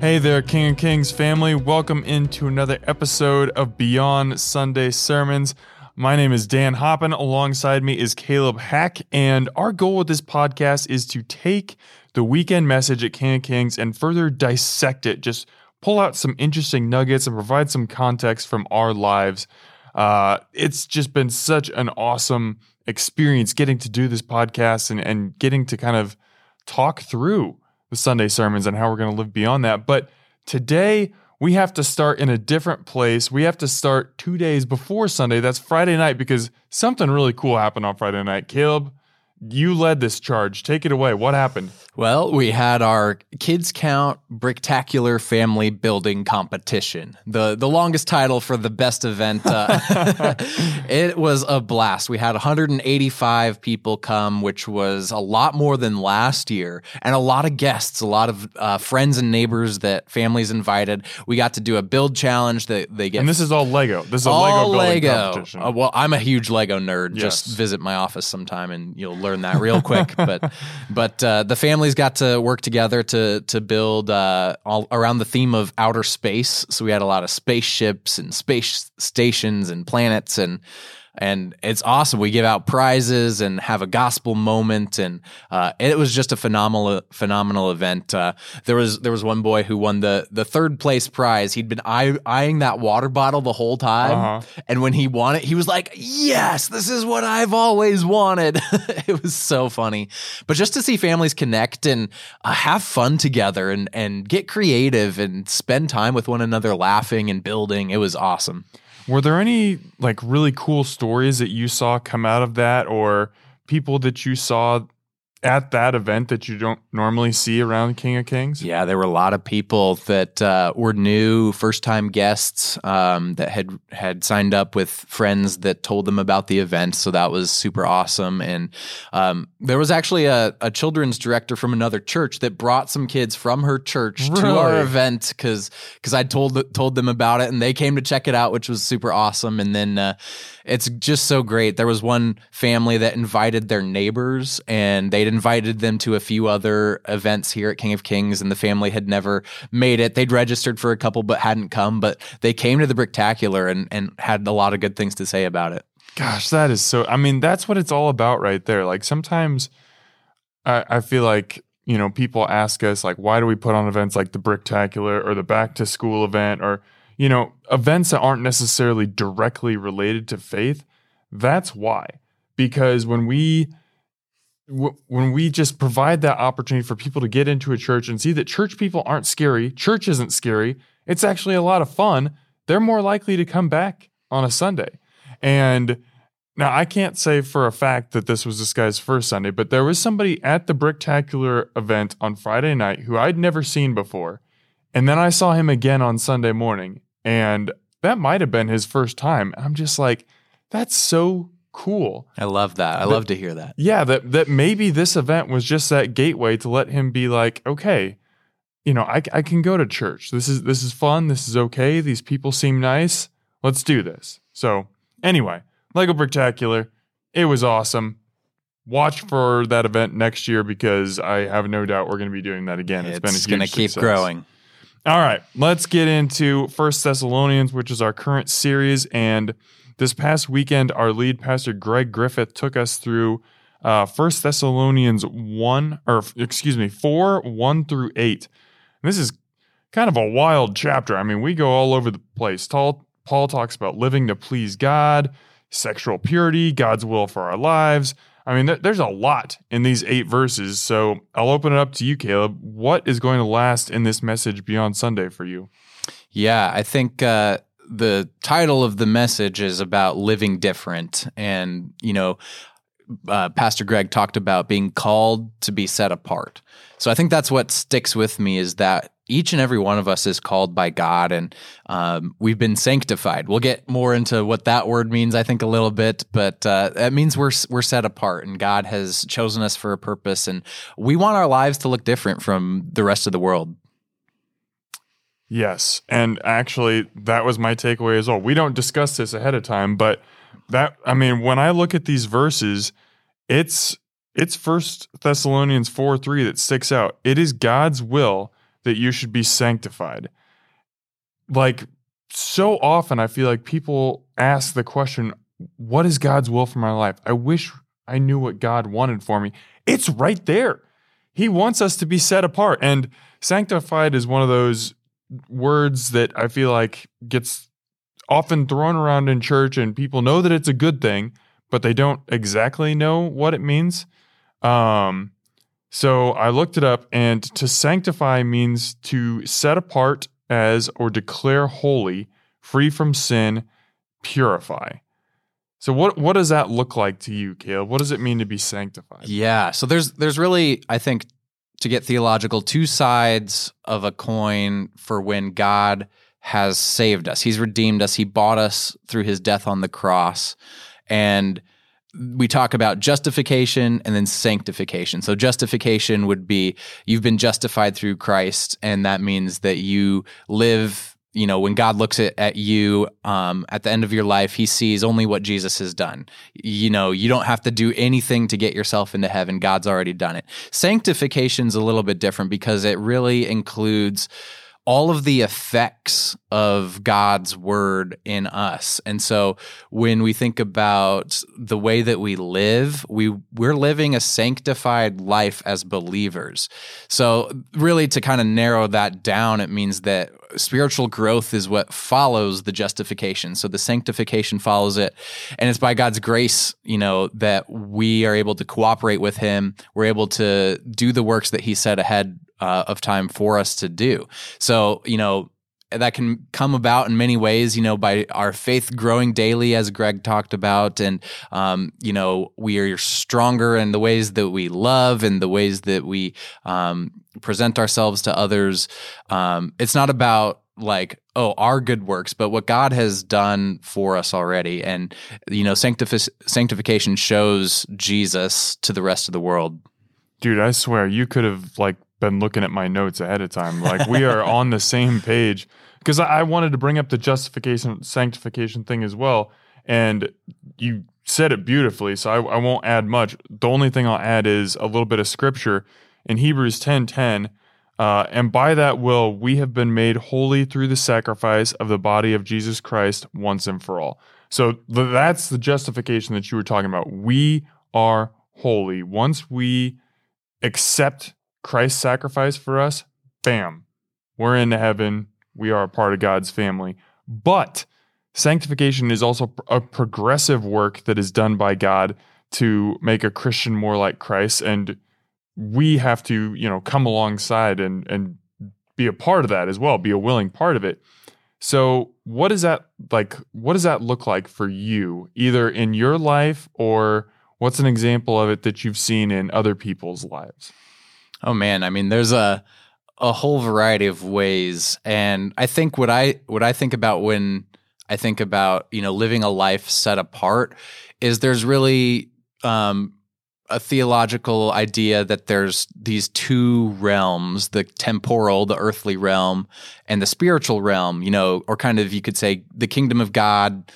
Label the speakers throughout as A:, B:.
A: Hey there, King of Kings family. Welcome into another episode of Beyond Sunday Sermons. My name is Dan Hoppin. Alongside me is Caleb Hack. And our goal with this podcast is to take the weekend message at King of Kings and further dissect it, just pull out some interesting nuggets and provide some context from our lives. Uh, it's just been such an awesome experience getting to do this podcast and, and getting to kind of talk through the Sunday sermons and how we're going to live beyond that. But today, we have to start in a different place. We have to start two days before Sunday. That's Friday night because something really cool happened on Friday night. Caleb, you led this charge. Take it away. What happened?
B: Well, we had our kids count bricktacular family building competition. The the longest title for the best event. Uh, it was a blast. We had 185 people come, which was a lot more than last year, and a lot of guests, a lot of uh, friends and neighbors that families invited. We got to do a build challenge that they get.
A: And this is all Lego. This is a
B: all
A: Lego building
B: Lego.
A: competition.
B: Uh, well, I'm a huge Lego nerd.
A: Yes.
B: Just visit my office sometime, and you'll learn that real quick. but but uh, the families got to work together to to build uh, all around the theme of outer space. So we had a lot of spaceships and space stations and planets and. And it's awesome. We give out prizes and have a gospel moment, and uh, it was just a phenomenal, phenomenal event. Uh, there was there was one boy who won the the third place prize. He'd been eye, eyeing that water bottle the whole time,
A: Uh-huh.
B: and when he won it, he was like, Yes, this is what I've always wanted. it was so funny. But just to see families connect and uh, have fun together and, and get creative and spend time with one another laughing and building, it was awesome.
A: Were there any like really cool stories that you saw come out of that or people that you saw at that event that you don't normally see around King of Kings?
B: Yeah, there were a lot of people that uh, were new, first time guests um, that had had signed up with friends that told them about the event. So that was super awesome. And um, there was actually a, a children's director from another church that brought some kids from her church to our event because because I told told them about it and they came to check it out, which was super awesome. And then uh, it's just so great. There was one family that invited their neighbors and they'd invited them to a few other events here at King of Kings and the family had never made it. They'd registered for a couple but hadn't come, but they came to the Bricktacular and, and had a lot of good things to say about it.
A: Gosh, that is so. I mean, that's what it's all about right there. Like sometimes I, I feel like, you know, people ask us, like, why do we put on events like the Bricktacular or the back to school event or, you know, events that aren't necessarily directly related to faith? That's why. Because when we, when we just provide that opportunity for people to get into a church and see that church people aren't scary, church isn't scary, it's actually a lot of fun, they're more likely to come back on a Sunday. And now I can't say for a fact that this was this guy's first Sunday, but there was somebody at the Bricktacular event on Friday night who I'd never seen before. And then I saw him again on Sunday morning, and that might have been his first time. I'm just like, that's so cool.
B: I love that. I love to hear that.
A: Yeah, that that maybe this event was just that gateway to let him be like, okay, you know, I, I can go to church. This is this is fun. This is okay. These people seem nice. Let's do this. So anyway, Lego Bricktacular, it was awesome. Watch for that event next year because I have no doubt we're going to be doing that again.
B: It's,
A: been a huge
B: going to keep
A: success.
B: growing.
A: All right, let's get into First Thessalonians, which is our current series. And this past weekend, our lead pastor Greg Griffith took us through uh, First Thessalonians one, or excuse me, four one through eight. And this is kind of a wild chapter. I mean, we go all over the place. Paul, talks about living to please God, sexual purity, God's will for our lives. I mean, there- there's a lot in these eight verses. So I'll open it up to you, Caleb. What is going to last in this message beyond Sunday for you?
B: Yeah, I think uh, the title of the message is about living different. And, you know, uh, Pastor Greg talked about being called to be set apart. So I think that's what sticks with me is that each and every one of us is called by God and um, we've been sanctified. We'll get more into what that word means, I think, a little bit, but uh, that means we're, we're set apart and God has chosen us for a purpose. And we want our lives to look different from the rest of the world.
A: Yes. And actually, that was my takeaway as well. We don't discuss this ahead of time, but that, I mean, when I look at these verses, it's, it's First Thessalonians 4 3 that sticks out. It is God's will that you should be sanctified. Like so often, I feel like people ask the question, What is God's will for my life? I wish I knew what God wanted for me. It's right there. He wants us to be set apart. And sanctified is one of those words that I feel like gets often thrown around in church, and people know that it's a good thing, but they don't exactly know what it means. Um, so I looked it up, and to sanctify means to set apart as or declare holy, free from sin, purify. So what what does that look like to you, Caleb? What does it mean to be sanctified?
B: Yeah. So there's there's really I think to get theological two sides of a coin for when God has saved us. He's redeemed us. He bought us through his death on the cross. And we talk about justification and then sanctification. So justification would be you've been justified through Christ and that means that you live you know when god looks at, at you um, at the end of your life he sees only what jesus has done. You know you don't have to do anything to get yourself into heaven. God's already done it. Sanctification's a little bit different because it really includes all of the effects of God's word in us. And so when we think about the way that we live, we we're living a sanctified life as believers. So really to kind of narrow that down, it means that spiritual growth is what follows the justification. So the sanctification follows it. And it's by God's grace, you know, that we are able to cooperate with him. We're able to do the works that he set ahead uh, of time for us to do. So, you know, that can come about in many ways, you know, by our faith growing daily, as Greg talked about. And, um, you know, we are stronger in the ways that we love and the ways that we um, present ourselves to others. Um, it's not about like, oh, our good works, but what God has done for us already. And, you know, sanctifi- sanctification shows Jesus to the rest of the world.
A: Dude, I swear you could have like been looking at my notes ahead of time. Like we are on the same page because I, wanted to bring up the justification sanctification thing as well, and you said it beautifully. So I, I won't add much. The only thing I'll add is a little bit of scripture in Hebrews ten ten. Uh, and by that will we have been made holy through the sacrifice of the body of Jesus Christ once and for all. So th- that's the justification that you were talking about. We are holy once we accept Christ's sacrifice for us, bam, we're in heaven. We are a part of God's family. But sanctification is also a progressive work that is done by God to make a Christian more like Christ. And we have to, you know, come alongside and, and be a part of that as well, be a willing part of it. So, what is that like? What does that look like for you, either in your life or what's an example of it that you've seen in other people's lives?
B: Oh man, I mean, there's a a whole variety of ways, and I think what I what I think about when I think about you know living a life set apart is there's really um, a theological idea that there's these two realms the temporal the earthly realm and the spiritual realm you know or kind of you could say the kingdom of god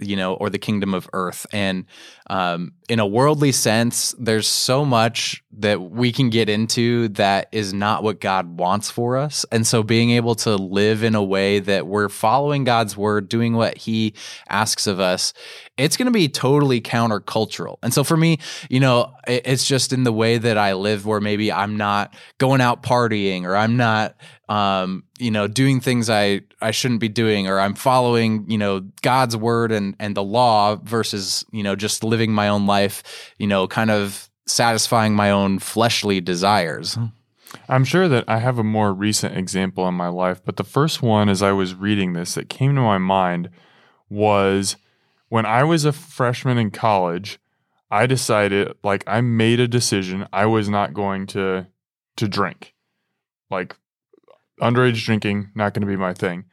B: you know or the kingdom of earth. And um, in a worldly sense, there's so much that we can get into that is not what God wants for us. And so being able to live in a way that we're following God's word, doing what he asks of us, it's going to be totally countercultural. And so for me, you know, it's just in the way that I live where maybe I'm not going out partying or I'm not um, you know, doing things I, I shouldn't be doing, or I'm following, you know, God's word and, and the law versus, you know, just living living my own life, you know, kind of satisfying my own fleshly desires. Hmm.
A: I'm sure that I have a more recent example in my life, but the first one as I was reading this that came to my mind was when I was a freshman in college, I decided like I made a decision I was not going to to drink. Like underage drinking not going to be my thing.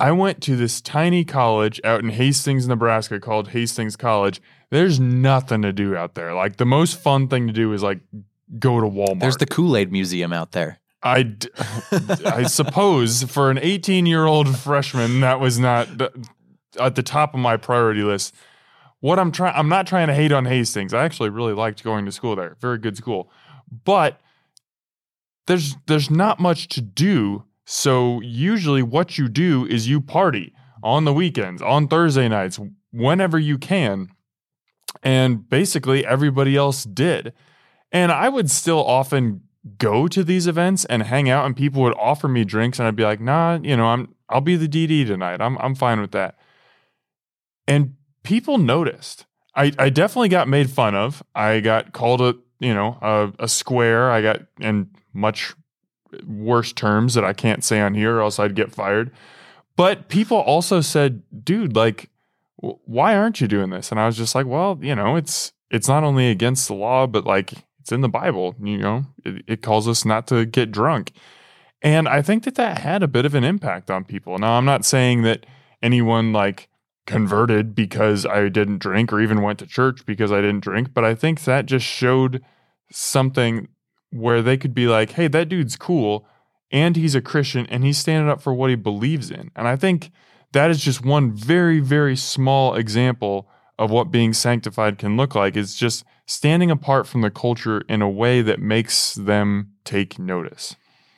A: I went to this tiny college out in Hastings, Nebraska called Hastings College. There's nothing to do out there. Like the most fun thing to do is like go to Walmart.
B: There's the Kool-Aid Museum out there.
A: I, I suppose for an 18 year old freshman, that was not at the top of my priority list. What I'm trying, I'm not trying to hate on Hastings. I actually really liked going to school there. Very good school. But there's there's not much to do. So usually what you do is you party on the weekends, on Thursday nights, whenever you can. And basically everybody else did. And I would still often go to these events and hang out and people would offer me drinks and I'd be like, "Nah, you know, I'm I'll be the DD tonight. I'm I'm fine with that." And people noticed. I I definitely got made fun of. I got called a, you know, a, a square. I got in much worse terms that I can't say on here or else I'd get fired. But people also said, "Dude, like why aren't you doing this?" And I was just like, "Well, you know, it's it's not only against the law, but like it's in the Bible. You know, it, it calls us not to get drunk. And I think that that had a bit of an impact on people. Now, I'm not saying that anyone like converted because I didn't drink or even went to church because I didn't drink, but I think that just showed something where they could be like, hey, that dude's cool and he's a Christian and he's standing up for what he believes in. And I think that is just one very, very small example of what being sanctified can look like. It's just standing apart from the culture in a way that makes them take notice.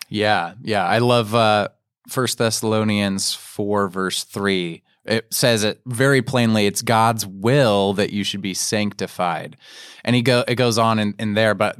B: Yeah, yeah. I love uh First Thessalonians 4 verse 3. It says it very plainly it's God's will that you should be sanctified. And he go it goes on in, in there, but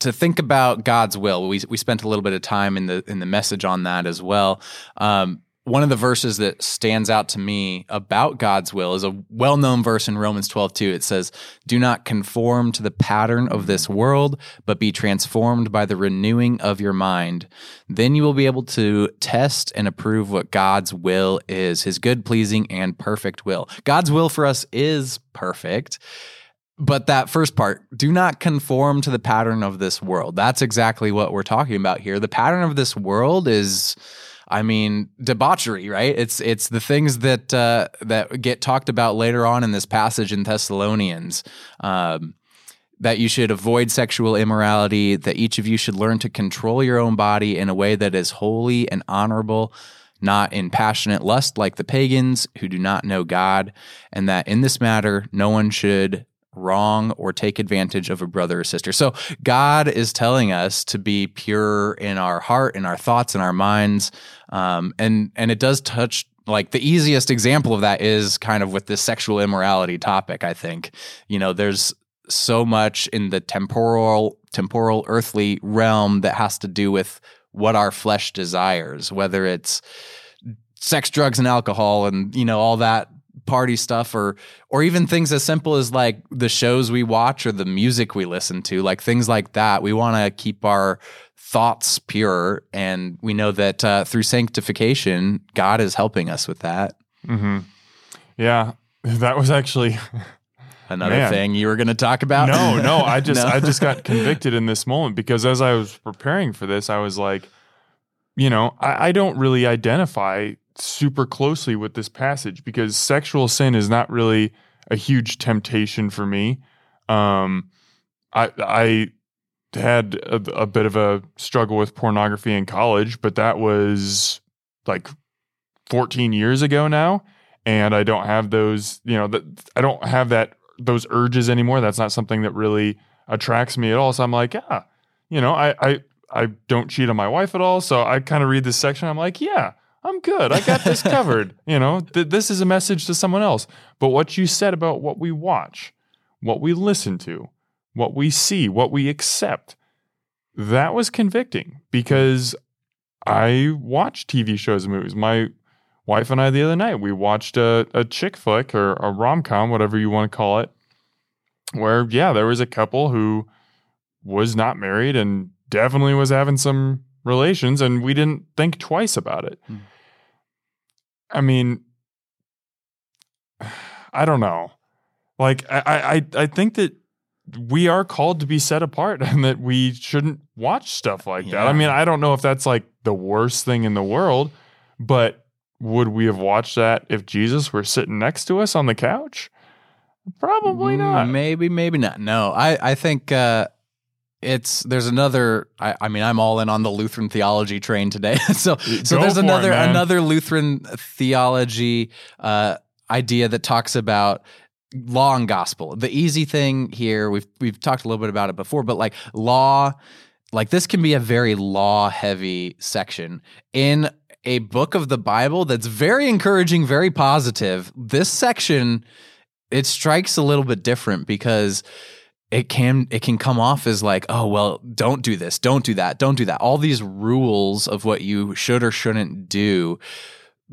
B: to think about God's will, we we spent a little bit of time in the in the message on that as well. Um, one of the verses that stands out to me about God's will is a well known verse in Romans 12, 2. It says, Do not conform to the pattern of this world, but be transformed by the renewing of your mind. Then you will be able to test and approve what God's will is, his good, pleasing, and perfect will. God's will for us is perfect. But that first part, do not conform to the pattern of this world. That's exactly what we're talking about here. The pattern of this world is I mean, debauchery, right? It's it's the things that uh, that get talked about later on in this passage in Thessalonians. Um, that you should avoid sexual immorality, that each of you should learn to control your own body in a way that is holy and honorable, not in passionate lust like the pagans who do not know God, and that in this matter no one should wrong or take advantage of a brother or sister. So God is telling us to be pure in our heart, in our thoughts, in our minds, um, and and it does touch. Like the easiest example of that is kind of with this sexual immorality topic. I think you know there's so much in the temporal, temporal, earthly realm that has to do with what our flesh desires, whether it's sex, drugs, and alcohol, and you know all that party stuff or or even things as simple as like the shows we watch or the music we listen to like things like that we want to keep our thoughts pure and we know that uh, through sanctification god is helping us with that
A: mm-hmm. yeah that was actually
B: another Man. thing you were going to talk about
A: no no i just no? i just got convicted in this moment because as i was preparing for this i was like you know I, I don't really identify super closely with this passage because sexual sin is not really a huge temptation for me. Um, I I had a, a, bit of a struggle with pornography in college, but that was like 14 years ago now, and I don't have those. You know, I don't have that those urges anymore. That's not something that really attracts me at all. So I'm like, yeah, you know, I I I don't cheat on my wife at all. So I kind of read this section. I'm like, yeah, I'm good. I got this covered. you know, th- this is a message to someone else. But what you said about what we watch, what we listen to, what we see, what we accept, that was convicting because I watch TV shows and movies. My wife and I the other night, we watched a, a chick flick or a rom com, whatever you want to call it, where, yeah, there was a couple who was not married and definitely was having some relations, and we didn't think twice about it. Mm. I mean, I don't know. Like I, I, I think that we are called to be set apart and that we shouldn't watch stuff like yeah. that. I mean, I don't know if that's like the worst thing in the world, but would we have watched that if Jesus were sitting next to us on the couch? Probably not.
B: Maybe, maybe not. No, I, I think uh, it's there's another I, I, mean i'm all in on the lutheran theology train today. So so Go there's another it, another lutheran theology uh, idea that talks about law and gospel. The easy thing here we've we've talked a little bit about it before but like law like this can be a very law heavy section. In a book of the Bible that's very encouraging, very positive. This section it strikes a little bit different because it can it can come off as like oh well don't do this don't do that don't do that. All these rules of what you should or shouldn't do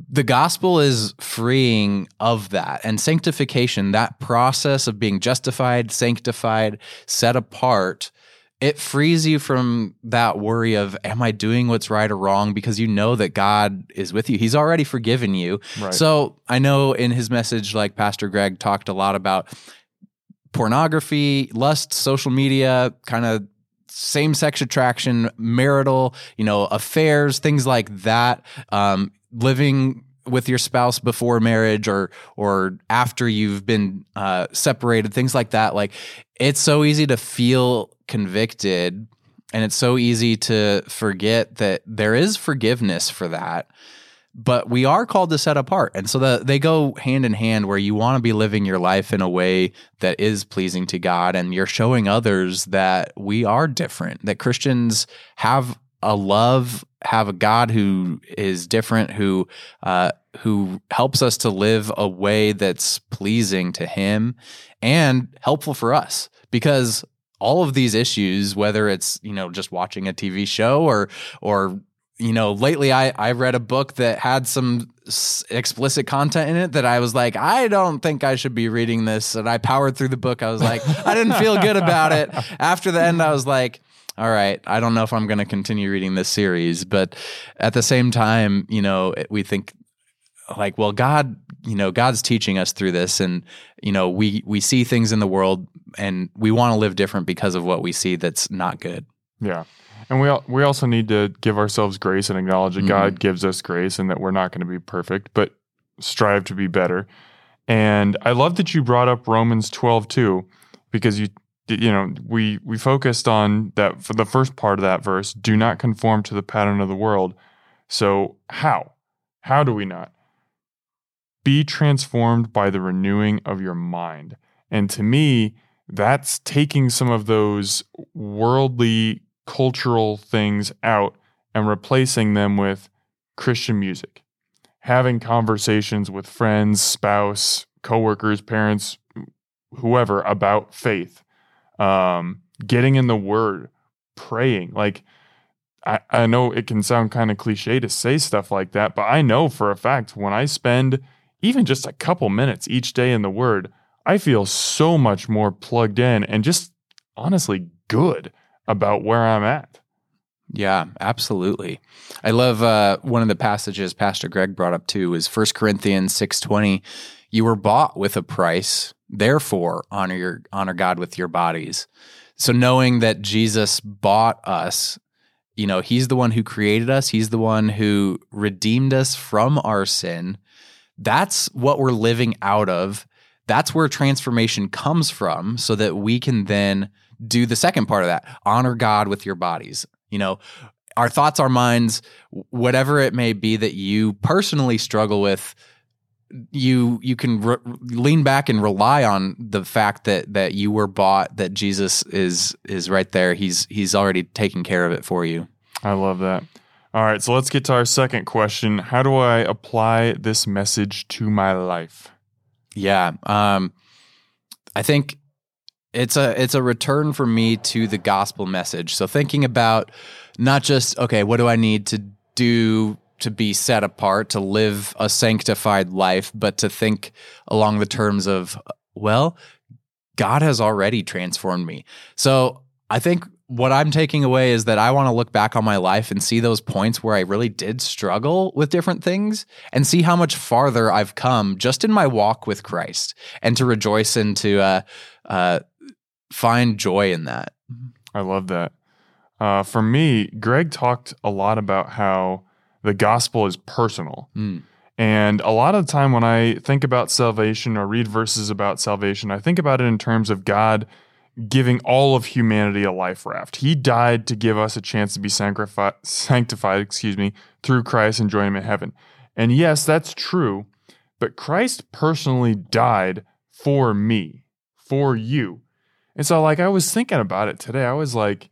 B: the gospel is freeing of that. And sanctification that process of being justified sanctified set apart it frees you from that worry of am i doing what's right or wrong? Because you know that god is with you. He's already forgiven you.
A: Right.
B: so i know in his message like pastor greg talked a lot about pornography lust social media kind of same sex attraction marital you know affairs things like that um, living with your spouse before marriage or or after you've been uh, separated things like that. Like it's so easy to feel convicted and it's so easy to forget that there is forgiveness for that but we are called to set apart. And so the, they go hand in hand where you want to be living your life in a way that is pleasing to god and you're showing others that we are different that christians have a love have a god who is different who uh, who helps us to live a way that's pleasing to him and helpful for us. Because all of these issues whether it's you know just watching a tv show or or you know, lately I I read a book that had some s- explicit content in it that I was like, I don't think I should be reading this, and I powered through the book. I was like, I didn't feel good about it. After the end, I was like. All right, I don't know if I'm going to continue reading this series, but at the same time, you know, we think like, well, God, you know, God's teaching us through this, and you know, we we see things in the world, and we want to live different because of what we see that's not good.
A: Yeah. And we al- we also need to give ourselves grace and acknowledge that
B: Mhm.
A: God gives us grace and that we're not going to be perfect, but strive to be better. And I love that you brought up Romans 12 too, because you you know, we we focused on that for the first part of that verse, do not conform to the pattern of the world. So, how? How do we not? Be transformed by the renewing of your mind. And to me, that's taking some of those worldly cultural things out and replacing them with Christian music. Having conversations with friends, spouse, coworkers, parents, whoever about faith. Um, getting in the word, praying. Like I, I know it can sound kind of cliche to say stuff like that, but I know for a fact when I spend even just a couple minutes each day in the word, I feel so much more plugged in and just honestly good about where I'm at.
B: Yeah, absolutely. I love uh, one of the passages Pastor Greg brought up too is 1 Corinthians 6:20. You were bought with a price, therefore honor your honor God with your bodies. So knowing that Jesus bought us, you know, he's the one who created us, he's the one who redeemed us from our sin. That's what we're living out of. That's where transformation comes from so that we can then do the second part of that honor God with your bodies. You know, our thoughts, our minds, whatever it may be that you personally struggle with, you you can re- lean back and rely on the fact that that you were bought, that Jesus is is right there. He's he's already taken care of it for you.
A: I love that. All right, so let's get to our second question. How do I apply this message to my life?
B: Yeah. Um, I think it's a it's a return for me to the gospel message. So thinking about not just okay, what do I need to do to be set apart, to live a sanctified life, but to think along the terms of well, God has already transformed me. So I think what I'm taking away is that I want to look back on my life and see those points where I really did struggle with different things and see how much farther I've come just in my walk with Christ and to rejoice and to uh, uh, find joy in that.
A: I love that. Uh, for me, Greg talked a lot about how the gospel is personal.
B: Mm.
A: And a lot of the time when I think about salvation or read verses about salvation, I think about it in terms of God giving all of humanity a life raft. He died to give us a chance to be sanctified, sanctified, excuse me, through Christ and join him in heaven. And yes, that's true, but Christ personally died for me, for you. And so like I was thinking about it today. I was like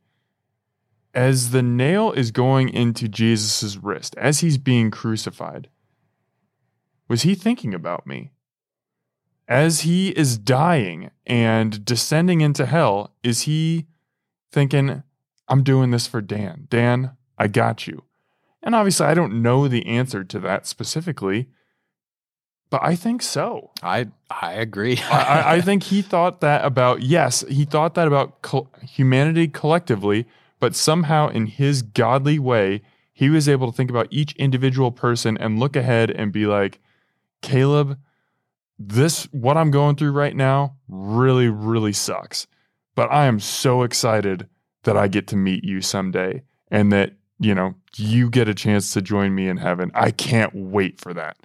A: as the nail is going into Jesus' wrist, as he's being crucified, was he thinking about me? As he is dying and descending into hell, is he thinking, I'm doing this for Dan? Dan, I got you. And obviously, I don't know the answer to that specifically, but I think so.
B: I I agree.
A: I, I, think he thought that about, yes, he thought that about co- humanity collectively, but somehow in his godly way, he was able to think about each individual person and look ahead and be like, Caleb, this, what I'm going through right now, really, really sucks. But I am so excited that I get to meet you someday and that, you know, you get a chance to join me in heaven. I can't wait for that.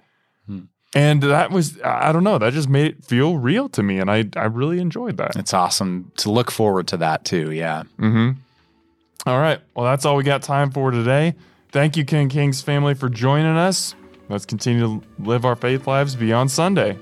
B: Hmm.
A: And that was, I don't know, that just made it feel real to me. And I, I really enjoyed that.
B: It's awesome to look forward to that too. Yeah.
A: Mm-hmm. All right. Well, that's all we got time for today. Thank you, King Kings family, for joining us. Let's continue to live our faith lives beyond Sunday.